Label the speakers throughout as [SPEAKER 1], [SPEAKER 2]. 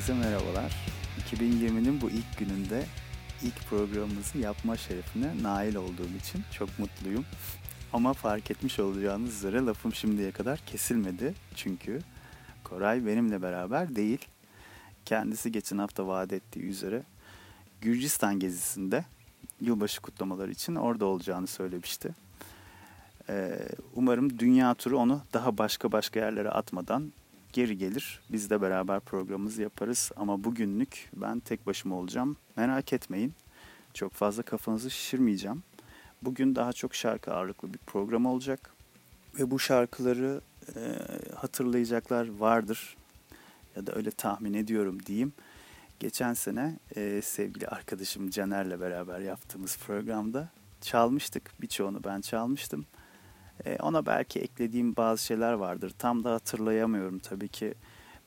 [SPEAKER 1] herkese merhabalar. 2020'nin bu ilk gününde ilk programımızı yapma şerefine nail olduğum için çok mutluyum. Ama fark etmiş olacağınız üzere lafım şimdiye kadar kesilmedi. Çünkü Koray benimle beraber değil. Kendisi geçen hafta vaat ettiği üzere Gürcistan gezisinde yılbaşı kutlamaları için orada olacağını söylemişti. Ee, umarım dünya turu onu daha başka başka yerlere atmadan geri gelir. Biz de beraber programımızı yaparız. Ama bugünlük ben tek başıma olacağım. Merak etmeyin. Çok fazla kafanızı şişirmeyeceğim. Bugün daha çok şarkı ağırlıklı bir program olacak. Ve bu şarkıları e, hatırlayacaklar vardır. Ya da öyle tahmin ediyorum diyeyim. Geçen sene e, sevgili arkadaşım Caner'le beraber yaptığımız programda çalmıştık. Birçoğunu ben çalmıştım. E, ona belki eklediğim bazı şeyler vardır. Tam da hatırlayamıyorum tabii ki.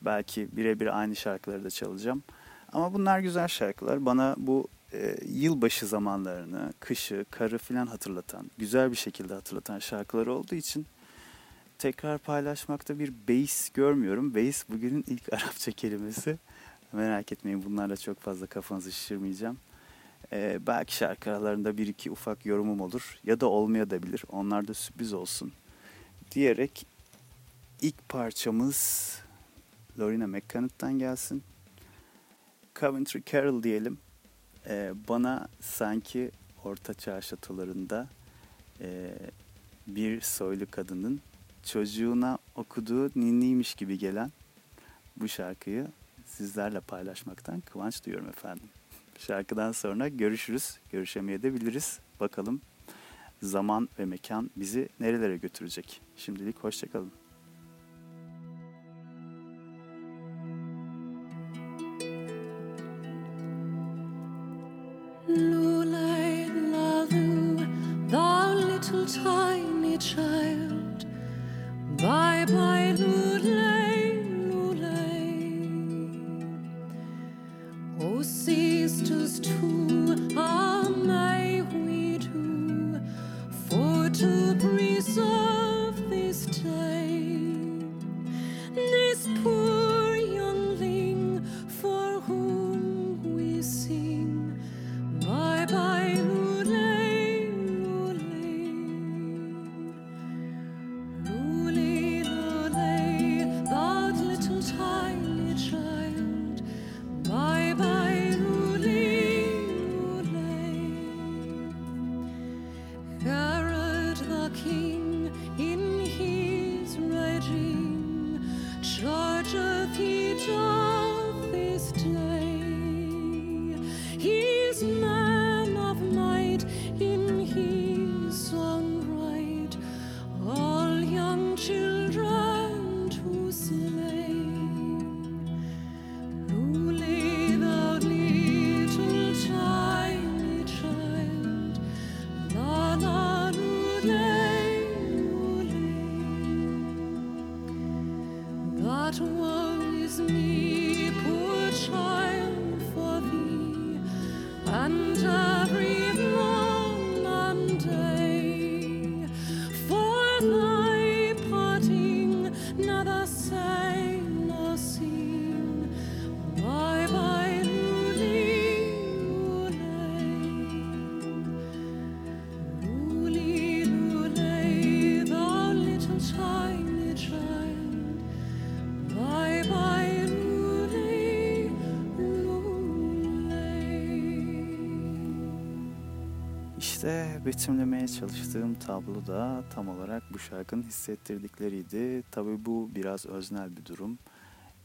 [SPEAKER 1] Belki birebir aynı şarkıları da çalacağım. Ama bunlar güzel şarkılar. Bana bu e, yılbaşı zamanlarını, kışı, karı filan hatırlatan, güzel bir şekilde hatırlatan şarkılar olduğu için tekrar paylaşmakta bir beis görmüyorum. Beis bugünün ilk Arapça kelimesi. Merak etmeyin bunlarla çok fazla kafanızı şişirmeyeceğim. Ee, belki şarkı aralarında bir iki ufak yorumum olur ya da olmayabilir. Onlar da sürpriz olsun. Diyerek ilk parçamız Lorena McCannett'tan gelsin. Coventry Carol diyelim. Ee, bana sanki Orta Çağ şatolarında e, bir soylu kadının çocuğuna okuduğu ninniymiş gibi gelen bu şarkıyı sizlerle paylaşmaktan kıvanç duyuyorum efendim. Şarkıdan sonra görüşürüz, görüşemeyebiliriz. Bakalım zaman ve mekan bizi nerelere götürecek. Şimdilik hoşçakalın. Betimlemeye çalıştığım tablo da tam olarak bu şarkının hissettirdikleriydi. Tabii bu biraz öznel bir durum,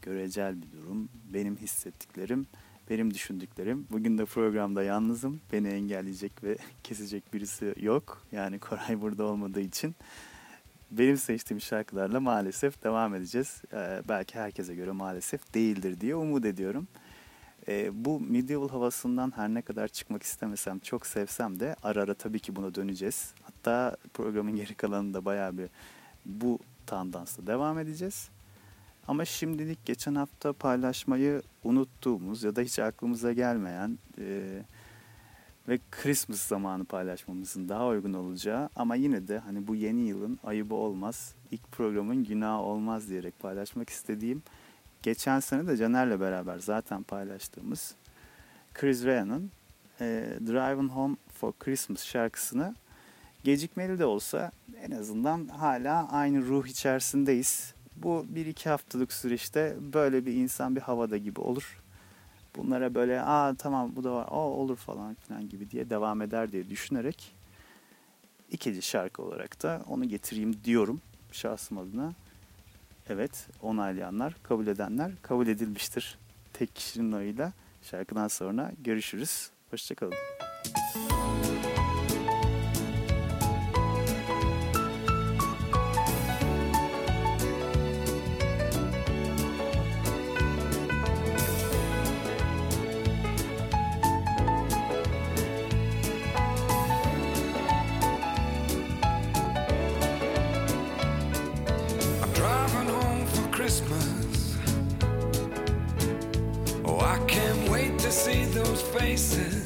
[SPEAKER 1] görecel bir durum. Benim hissettiklerim, benim düşündüklerim. Bugün de programda yalnızım. Beni engelleyecek ve kesecek birisi yok. Yani Koray burada olmadığı için. Benim seçtiğim şarkılarla maalesef devam edeceğiz. Ee, belki herkese göre maalesef değildir diye umut ediyorum. E, bu medieval havasından her ne kadar çıkmak istemesem, çok sevsem de ara ara tabii ki buna döneceğiz. Hatta programın geri kalanında bayağı bir bu tandansla devam edeceğiz. Ama şimdilik geçen hafta paylaşmayı unuttuğumuz ya da hiç aklımıza gelmeyen e, ve Christmas zamanı paylaşmamızın daha uygun olacağı ama yine de hani bu yeni yılın ayıbı olmaz, ilk programın günahı olmaz diyerek paylaşmak istediğim geçen sene de Caner'le beraber zaten paylaştığımız Chris Rea'nın e, Driving Home for Christmas şarkısını gecikmeli de olsa en azından hala aynı ruh içerisindeyiz. Bu bir iki haftalık süreçte böyle bir insan bir havada gibi olur. Bunlara böyle aa tamam bu da var o olur falan filan gibi diye devam eder diye düşünerek ikinci şarkı olarak da onu getireyim diyorum şahsım adına. Evet onaylayanlar kabul edenler kabul edilmiştir. Tek kişinin oyuyla şarkıdan sonra görüşürüz. Hoşçakalın.
[SPEAKER 2] Those faces.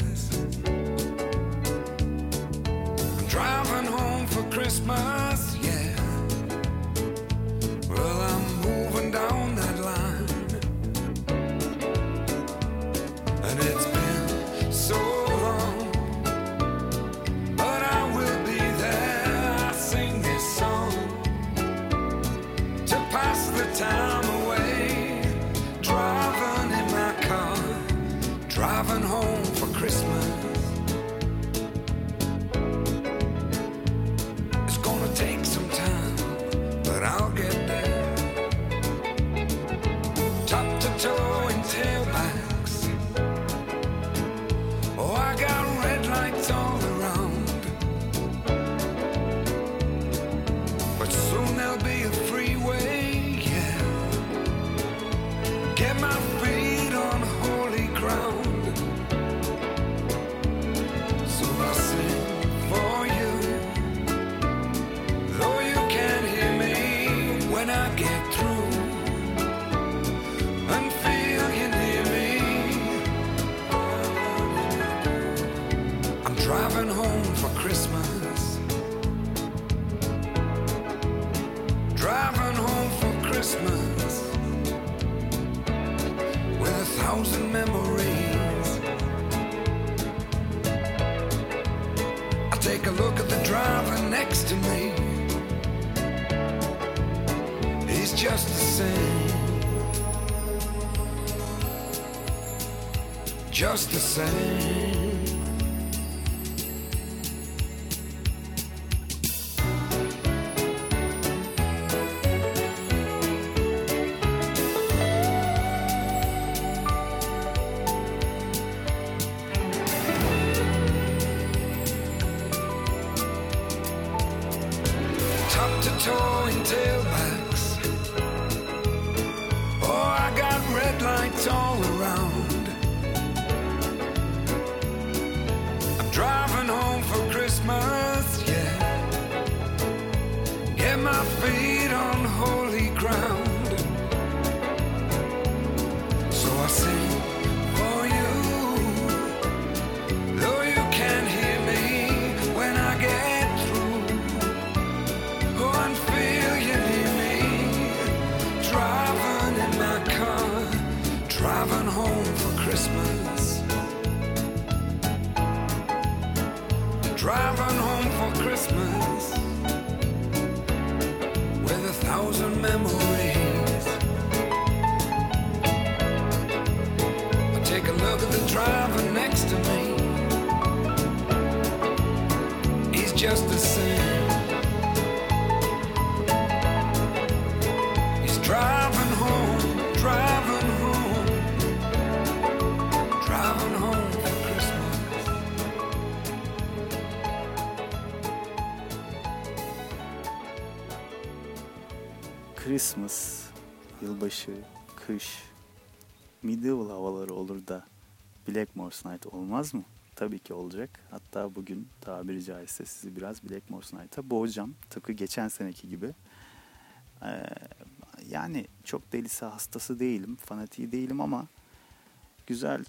[SPEAKER 2] Just the same. Just the same. I take a look at the driver next to me. He's just the same. He's driving home, driving home, driving home for Christmas.
[SPEAKER 1] Christmas, yılbaşı, kış, medieval havaları olur da Blackmore's Night olmaz mı? Tabii ki olacak. Hatta bugün tabiri caizse sizi biraz Blackmore's Night'a boğacağım. Tıpkı geçen seneki gibi. Ee, yani çok delisi hastası değilim, fanatiği değilim ama güzel,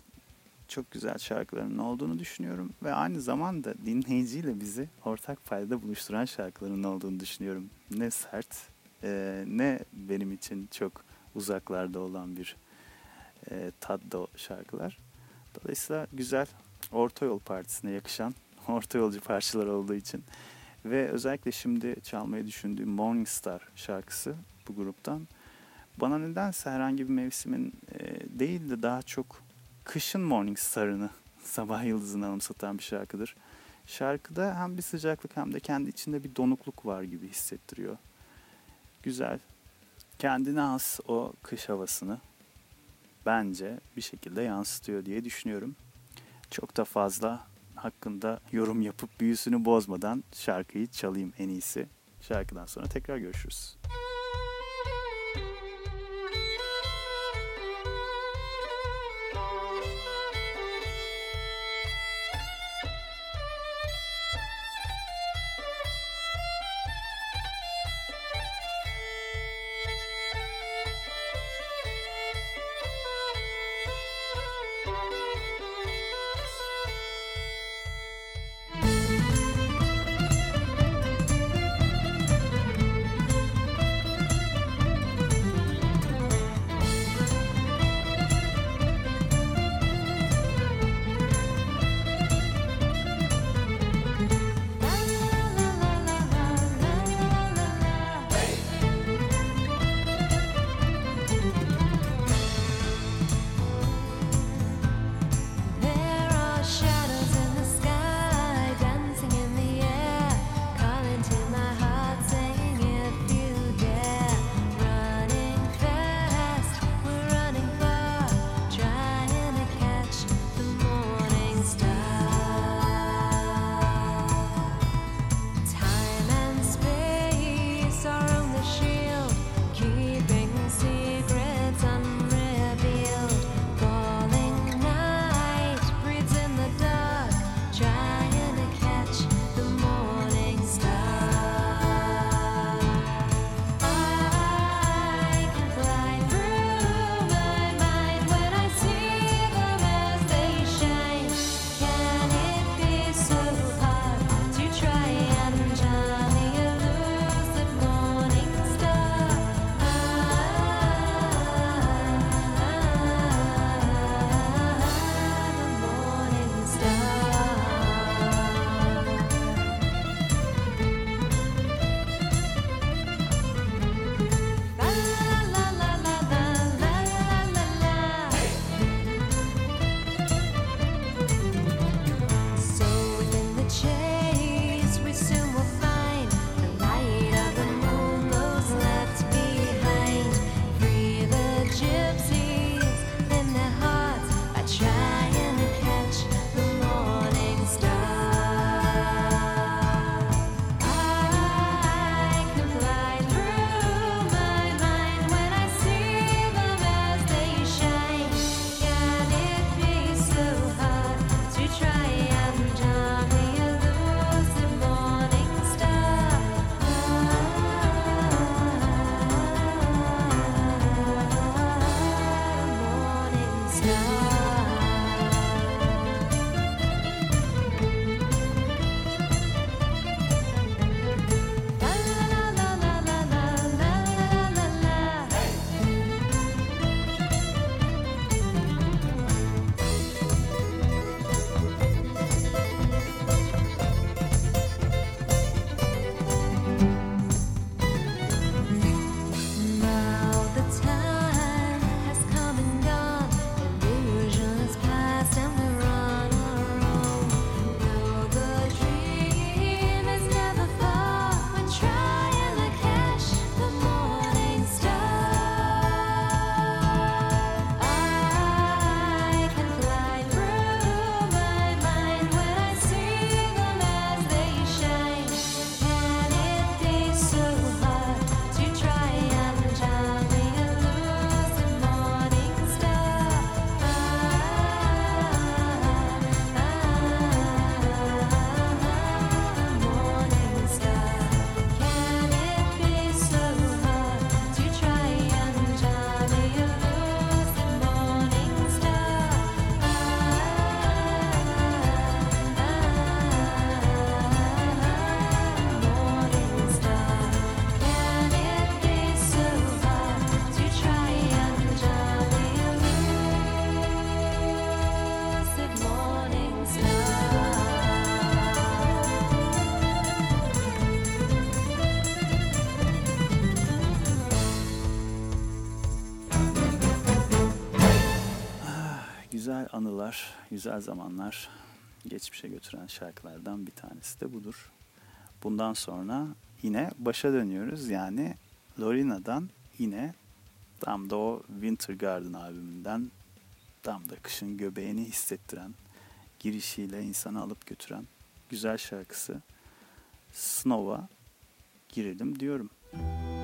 [SPEAKER 1] çok güzel şarkıların olduğunu düşünüyorum. Ve aynı zamanda dinleyiciyle bizi ortak paydada buluşturan şarkıların olduğunu düşünüyorum. Ne sert, e, ne benim için çok uzaklarda olan bir e, tadda şarkılar. Dolayısıyla güzel orta yol partisine yakışan orta yolcu parçalar olduğu için ve özellikle şimdi çalmayı düşündüğüm Morning Star şarkısı bu gruptan bana nedense herhangi bir mevsimin e, değil de daha çok kışın Morning Star'ını sabah yıldızını anımsatan bir şarkıdır. Şarkıda hem bir sıcaklık hem de kendi içinde bir donukluk var gibi hissettiriyor. Güzel. Kendine has o kış havasını bence bir şekilde yansıtıyor diye düşünüyorum. Çok da fazla hakkında yorum yapıp büyüsünü bozmadan şarkıyı çalayım en iyisi. Şarkıdan sonra tekrar görüşürüz. güzel zamanlar geçmişe götüren şarkılardan bir tanesi de budur. Bundan sonra yine başa dönüyoruz. Yani Lorina'dan yine tam da o Winter Garden albümünden tam da kışın göbeğini hissettiren girişiyle insanı alıp götüren güzel şarkısı Snow'a girelim diyorum.
[SPEAKER 3] Müzik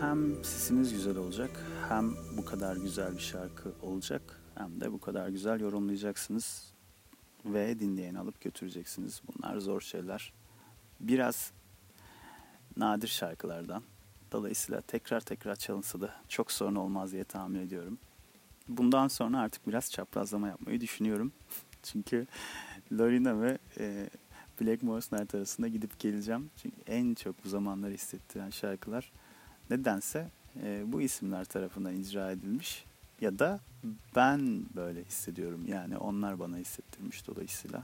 [SPEAKER 1] hem sesiniz güzel olacak, hem bu kadar güzel bir şarkı olacak, hem de bu kadar güzel yorumlayacaksınız ve dinleyen alıp götüreceksiniz. Bunlar zor şeyler. Biraz nadir şarkılardan. Dolayısıyla tekrar tekrar çalınsa da çok sorun olmaz diye tahmin ediyorum. Bundan sonra artık biraz çaprazlama yapmayı düşünüyorum. Çünkü Lorina ve e, Black Morris arasında gidip geleceğim. Çünkü en çok bu zamanları hissettiren şarkılar nedense e, bu isimler tarafından icra edilmiş ya da ben böyle hissediyorum. Yani onlar bana hissettirmiş dolayısıyla.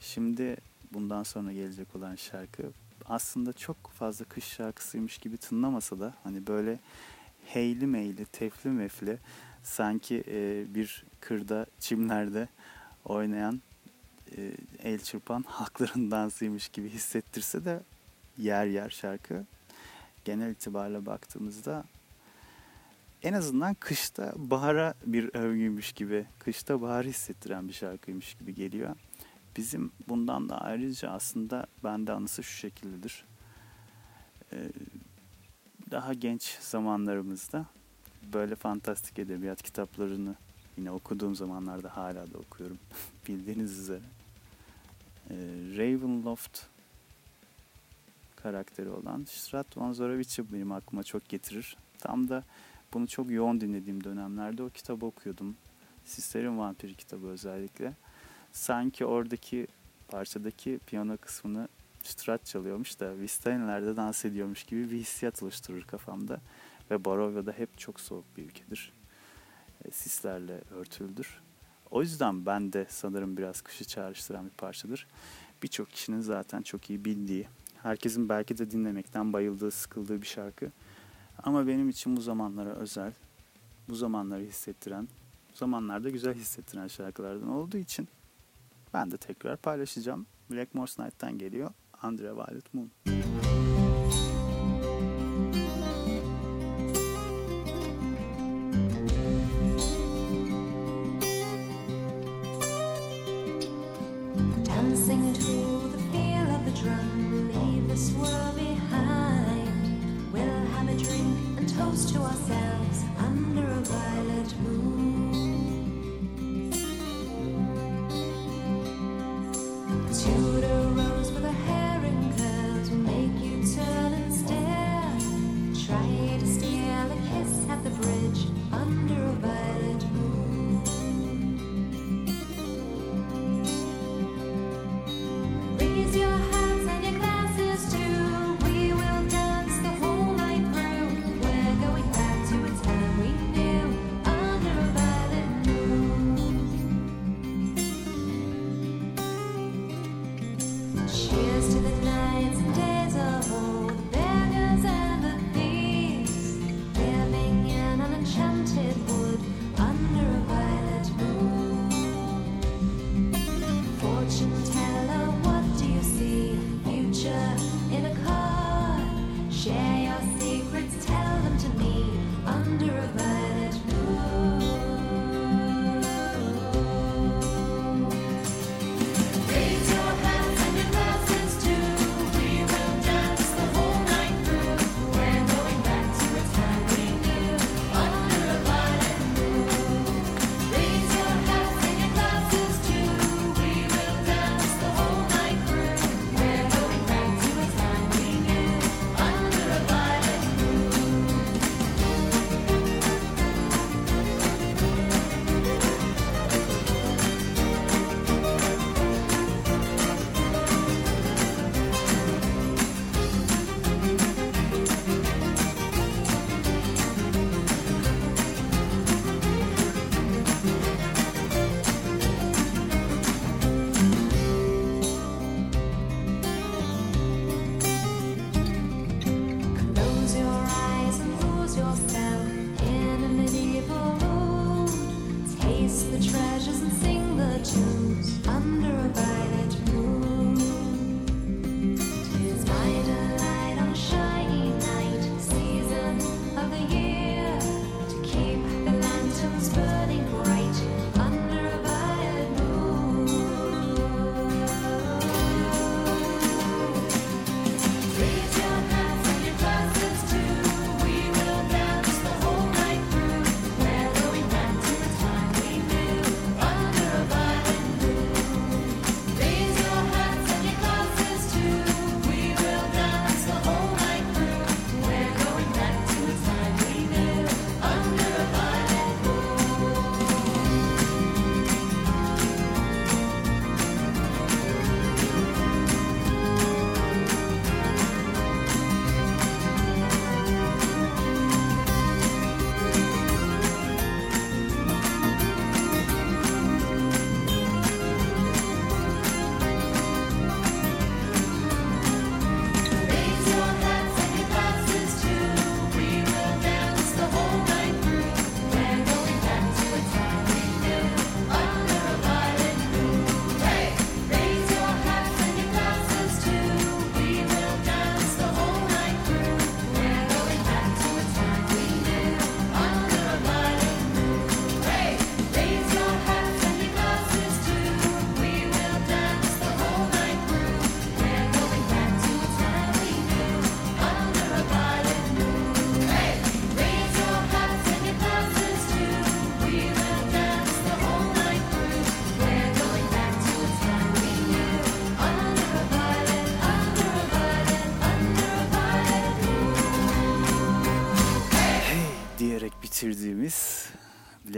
[SPEAKER 1] Şimdi bundan sonra gelecek olan şarkı aslında çok fazla kış şarkısıymış gibi tınlamasa da hani böyle heyli meyli, tefli mefli sanki e, bir kırda, çimlerde oynayan e, el çırpan halkların dansıymış gibi hissettirse de yer yer şarkı genel itibariyle baktığımızda en azından kışta bahara bir övgüymüş gibi, kışta bahar hissettiren bir şarkıymış gibi geliyor. Bizim bundan da ayrıca aslında bende anısı şu şekildedir. Ee, daha genç zamanlarımızda böyle fantastik edebiyat kitaplarını yine okuduğum zamanlarda hala da okuyorum bildiğiniz üzere. Ee, Ravenloft karakteri olan Strat Van Zorovic'i benim aklıma çok getirir. Tam da bunu çok yoğun dinlediğim dönemlerde o kitabı okuyordum. Sister'in Vampiri kitabı özellikle. Sanki oradaki parçadaki piyano kısmını Strat çalıyormuş da Vistainler'de dans ediyormuş gibi bir hissiyat oluşturur kafamda. Ve Barovya'da hep çok soğuk bir ülkedir. E, sislerle örtüldür. O yüzden ben de sanırım biraz kışı çağrıştıran bir parçadır. Birçok kişinin zaten çok iyi bildiği, herkesin belki de dinlemekten bayıldığı, sıkıldığı bir şarkı. Ama benim için bu zamanlara özel, bu zamanları hissettiren, bu zamanlarda güzel hissettiren şarkılardan olduğu için ben de tekrar paylaşacağım. Black Morse Night'tan geliyor. Andre Violet Moon.
[SPEAKER 3] Dancing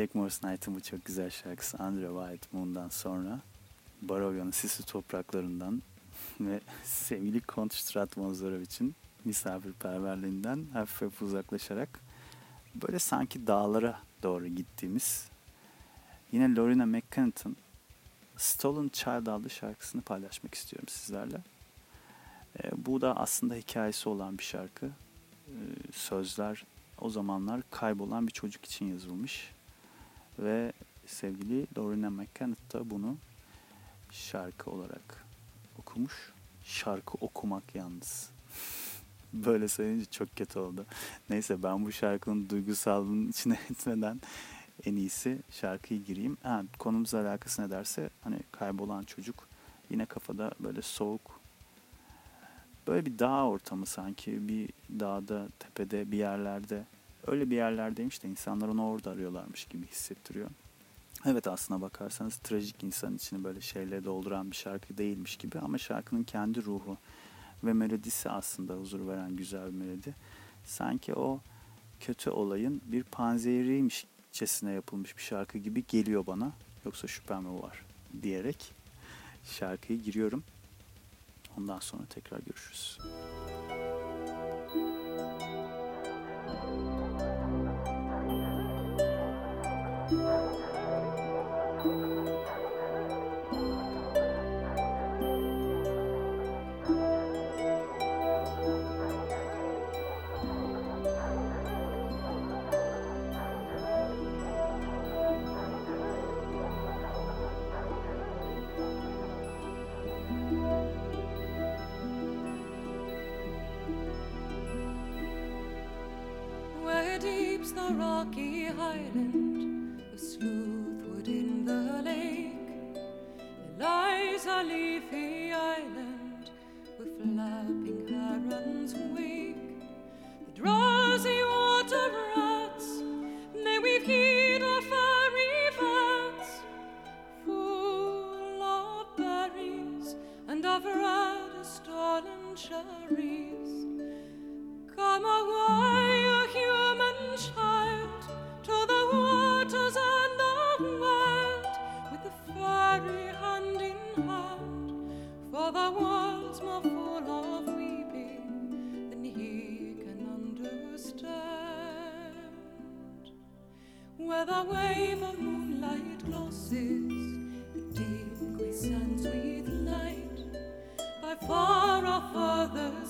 [SPEAKER 1] Blackmore's Night'ın bu çok güzel şarkısı Andre White Moon'dan sonra Barovya'nın sisli topraklarından ve sevgili Kont Stratmonzorovic'in misafirperverliğinden hafif hafif uzaklaşarak böyle sanki dağlara doğru gittiğimiz yine Lorena McKennett'ın Stolen Child adlı şarkısını paylaşmak istiyorum sizlerle. E, bu da aslında hikayesi olan bir şarkı. E, sözler o zamanlar kaybolan bir çocuk için yazılmış. Ve sevgili Lorena McKennett da bunu şarkı olarak okumuş. Şarkı okumak yalnız. Böyle söyleyince çok kötü oldu. Neyse ben bu şarkının duygusallığının içine etmeden en iyisi şarkıyı gireyim. Ha, konumuzla alakası ne derse hani kaybolan çocuk yine kafada böyle soğuk böyle bir dağ ortamı sanki bir dağda tepede bir yerlerde öyle bir yerlerdeymiş de insanlar onu orada arıyorlarmış gibi hissettiriyor. Evet aslına bakarsanız trajik insan içini böyle şeyle dolduran bir şarkı değilmiş gibi ama şarkının kendi ruhu ve melodisi aslında huzur veren güzel bir melodi. Sanki o kötü olayın bir panzehiriymişçesine yapılmış bir şarkı gibi geliyor bana. Yoksa şüphem mi var diyerek şarkıyı giriyorum. Ondan sonra tekrar görüşürüz.
[SPEAKER 3] Where cherries. Come away, a human child, to the waters and the wild, with the fairy hand in hand, for the world's more full of weeping than he can understand. Where the wave Father.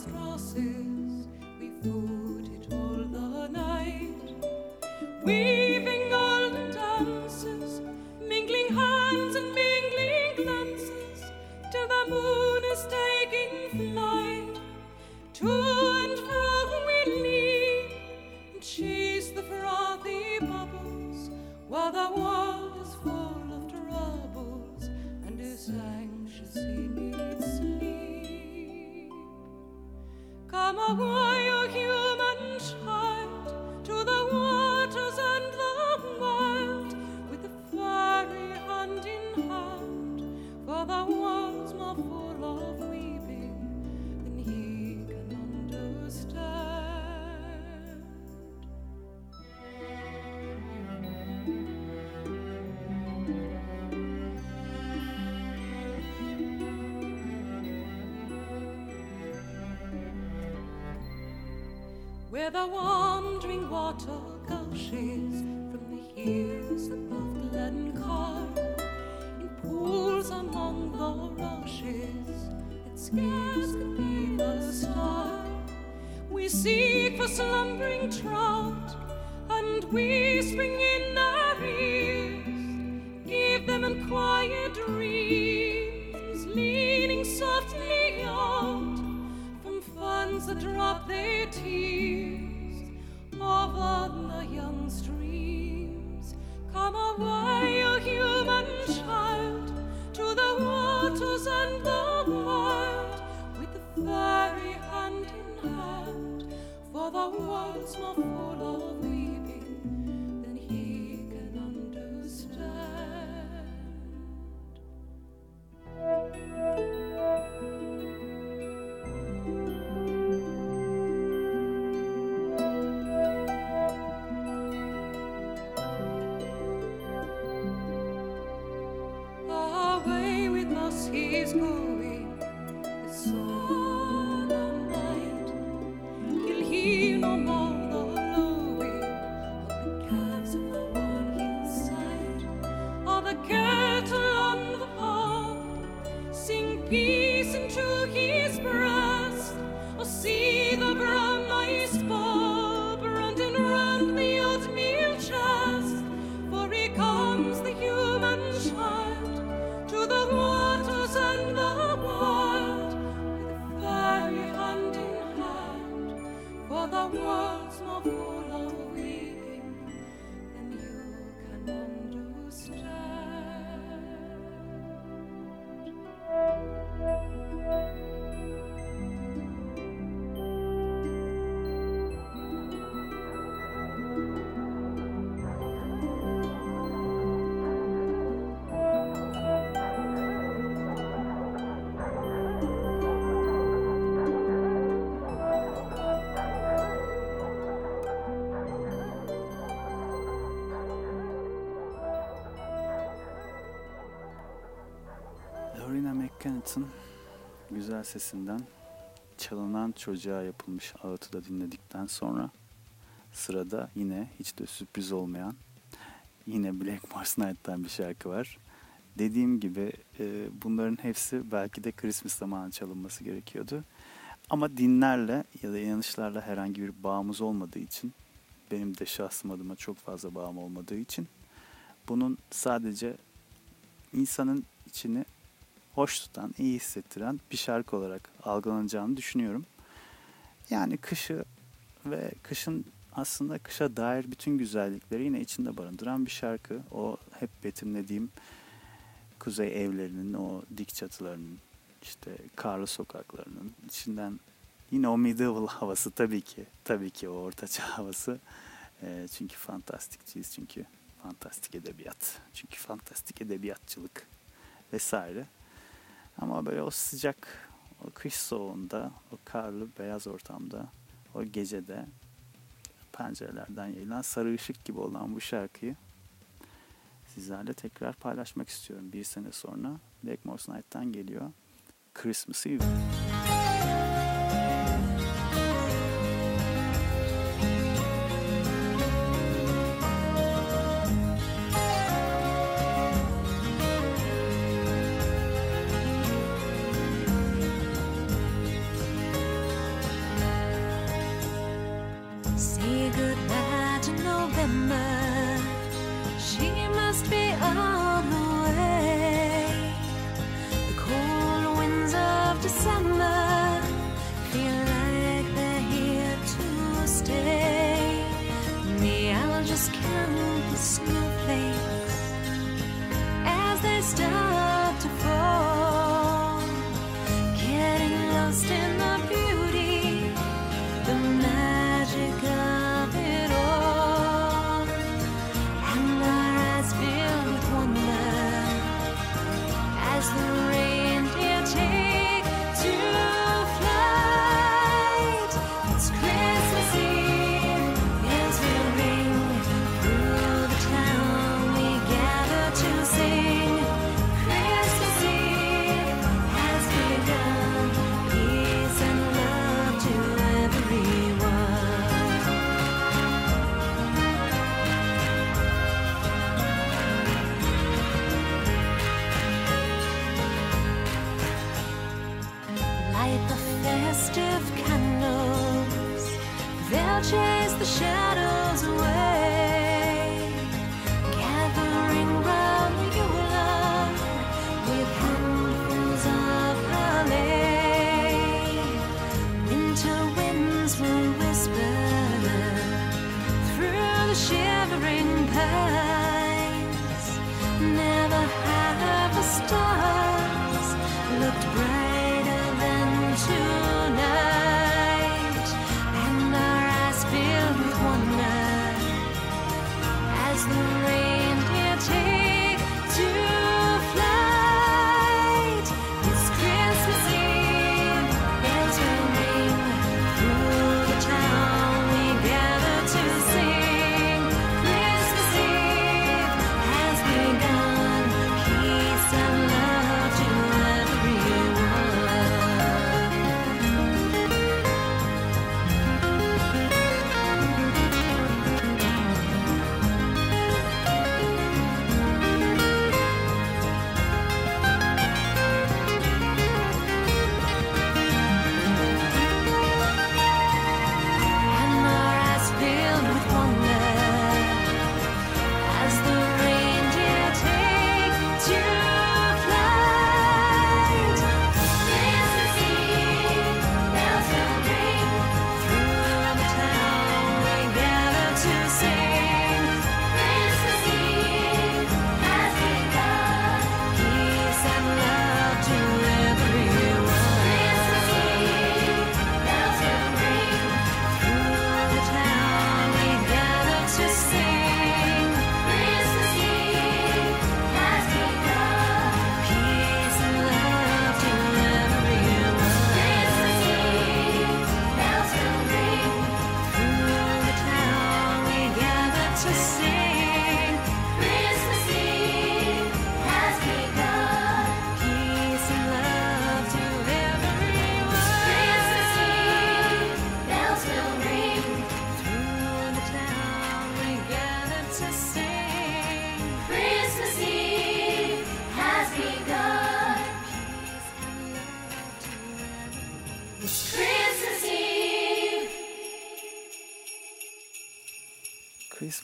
[SPEAKER 3] Where the wandering water gushes from the hills above Glencar, in pools among the rushes that scarce could be the star. We seek for slumbering trout, and we spring in our ears, give them unquiet dreams, leaning softly out from funds that drop their tears over the young streams. Come away, O human child, to the waters and the wild, with the fairy hand in hand, for the world's more full of weeping güzel sesinden çalınan çocuğa yapılmış ağıtı da dinledikten sonra sırada yine hiç de sürpriz olmayan yine Black Mars Night'tan bir şarkı var. Dediğim gibi e, bunların hepsi belki de Christmas zamanı çalınması gerekiyordu. Ama dinlerle ya da inanışlarla herhangi bir bağımız olmadığı için benim de şahsım adıma çok fazla bağım olmadığı için bunun sadece insanın içini hoş tutan, iyi hissettiren bir şarkı olarak algılanacağını düşünüyorum. Yani kışı ve kışın aslında kışa dair bütün güzellikleri yine içinde barındıran bir şarkı. O hep betimlediğim kuzey evlerinin, o dik çatılarının, işte karlı sokaklarının içinden yine o medieval havası tabii ki, tabii ki o ortaçağ havası. Eee, çünkü fantastikçiyiz, çünkü fantastik edebiyat, çünkü fantastik edebiyatçılık vesaire. Ama böyle o sıcak, o kış soğuğunda, o karlı beyaz ortamda, o gecede pencerelerden yayılan sarı ışık gibi olan bu şarkıyı sizlerle tekrar paylaşmak istiyorum. Bir sene sonra Blackmore's Night'tan geliyor. Christmas Eve.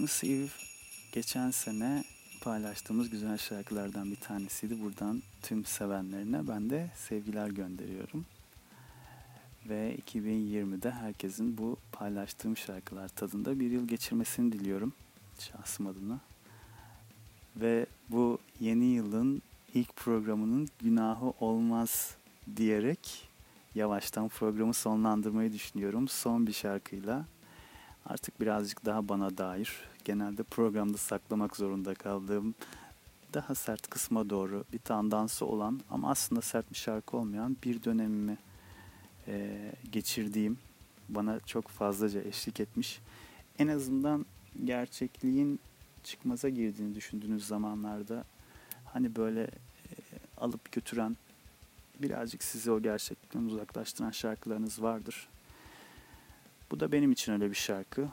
[SPEAKER 4] Christmas Eve
[SPEAKER 1] geçen sene paylaştığımız güzel şarkılardan bir tanesiydi. Buradan tüm sevenlerine ben de sevgiler gönderiyorum. Ve 2020'de herkesin bu paylaştığım şarkılar tadında bir yıl geçirmesini diliyorum şahsım adına. Ve bu yeni yılın ilk programının günahı olmaz diyerek yavaştan programı sonlandırmayı düşünüyorum. Son bir şarkıyla artık birazcık daha bana dair genelde programda saklamak zorunda kaldığım daha sert kısma doğru bir tandansı olan ama aslında sert bir şarkı olmayan bir dönemimi e, geçirdiğim bana çok fazlaca eşlik etmiş. En azından gerçekliğin çıkmaza girdiğini düşündüğünüz zamanlarda hani böyle e, alıp götüren birazcık sizi o gerçeklikten uzaklaştıran şarkılarınız vardır. Bu da benim için öyle bir şarkı.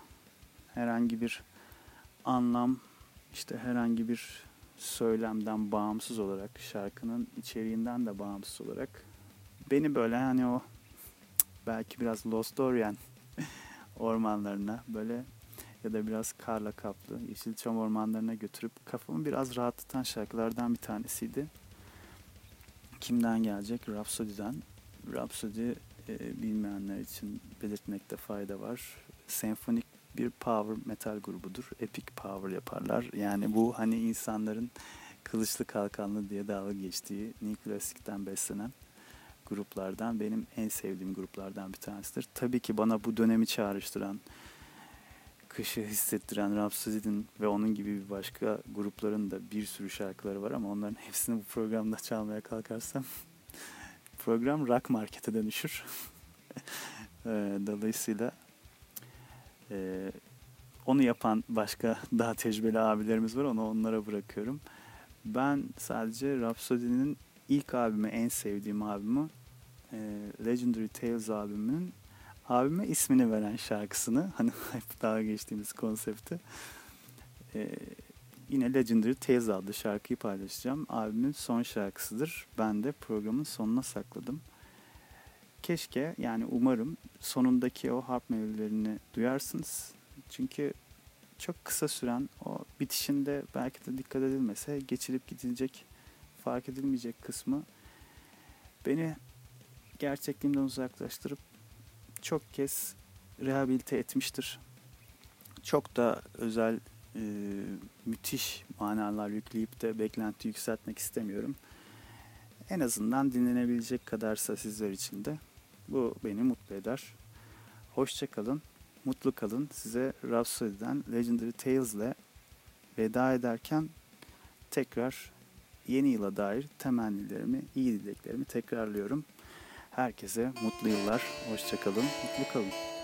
[SPEAKER 1] Herhangi bir anlam, işte herhangi bir söylemden bağımsız olarak, şarkının içeriğinden de bağımsız olarak beni böyle hani o belki biraz Lost Orient ormanlarına böyle ya da biraz karla kaplı Yeşilçam ormanlarına götürüp kafamı biraz rahatlatan şarkılardan bir tanesiydi. Kimden gelecek? Rhapsody'den. Rhapsody e, bilmeyenler için belirtmekte fayda var. Senfonik bir power metal grubudur. Epic power yaparlar. Yani bu hani insanların kılıçlı kalkanlı diye dalga geçtiği New Classic'ten beslenen gruplardan benim en sevdiğim gruplardan bir tanesidir. Tabii ki bana bu dönemi çağrıştıran, kışı hissettiren Rhapsody'nin ve onun gibi bir başka grupların da bir sürü şarkıları var ama onların hepsini bu programda çalmaya kalkarsam program rock markete dönüşür. Dolayısıyla e, onu yapan başka daha tecrübeli abilerimiz var. Onu onlara bırakıyorum. Ben sadece Rhapsody'nin ilk albümü, en sevdiğim albümü e, Legendary Tales albümünün abime ismini veren şarkısını hani hep daha geçtiğimiz konsepti e, yine Legendary Tales adlı şarkıyı paylaşacağım. Albümün son şarkısıdır. Ben de programın sonuna sakladım. Keşke yani umarım sonundaki o harp melodilerini duyarsınız. Çünkü çok kısa süren o bitişinde belki de dikkat edilmese geçilip gidilecek, fark edilmeyecek kısmı beni gerçekliğimden uzaklaştırıp çok kez rehabilite etmiştir. Çok da özel, e, müthiş manalar yükleyip de beklenti yükseltmek istemiyorum. En azından dinlenebilecek kadarsa sizler için de bu beni mutlu eder. Hoşça kalın, mutlu kalın. Size Rhapsody'den Legendary Tales ile veda ederken tekrar yeni yıla dair temennilerimi, iyi dileklerimi tekrarlıyorum. Herkese mutlu yıllar, hoşçakalın, mutlu kalın.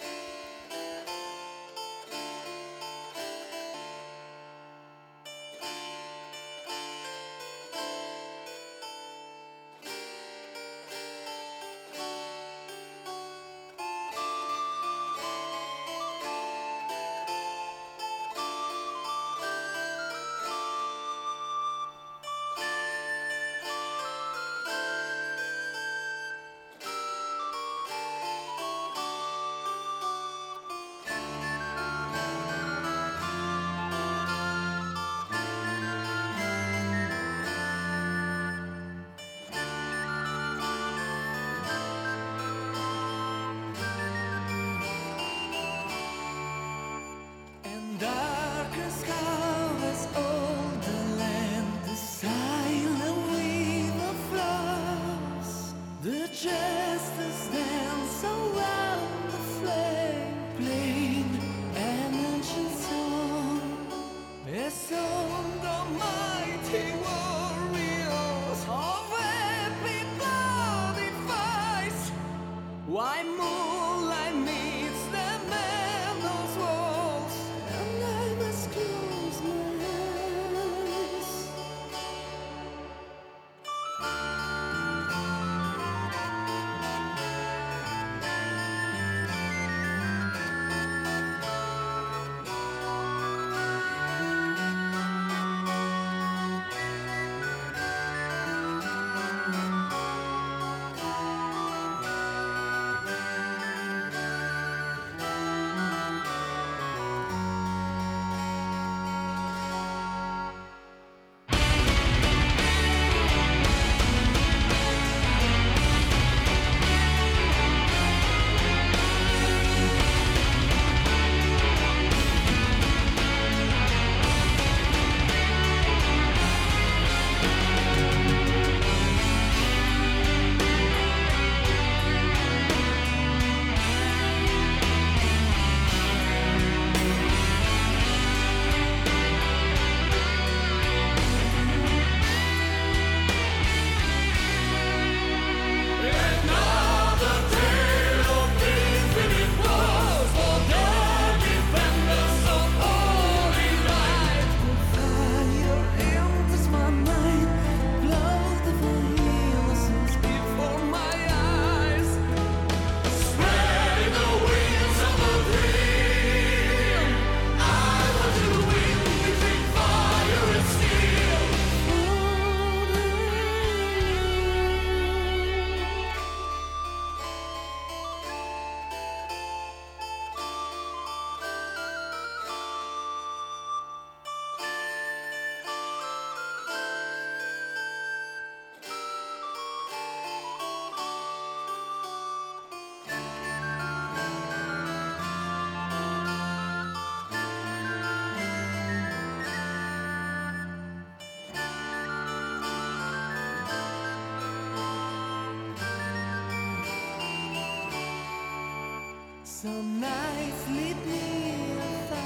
[SPEAKER 2] Some nights lead me a.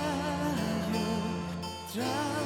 [SPEAKER 5] Try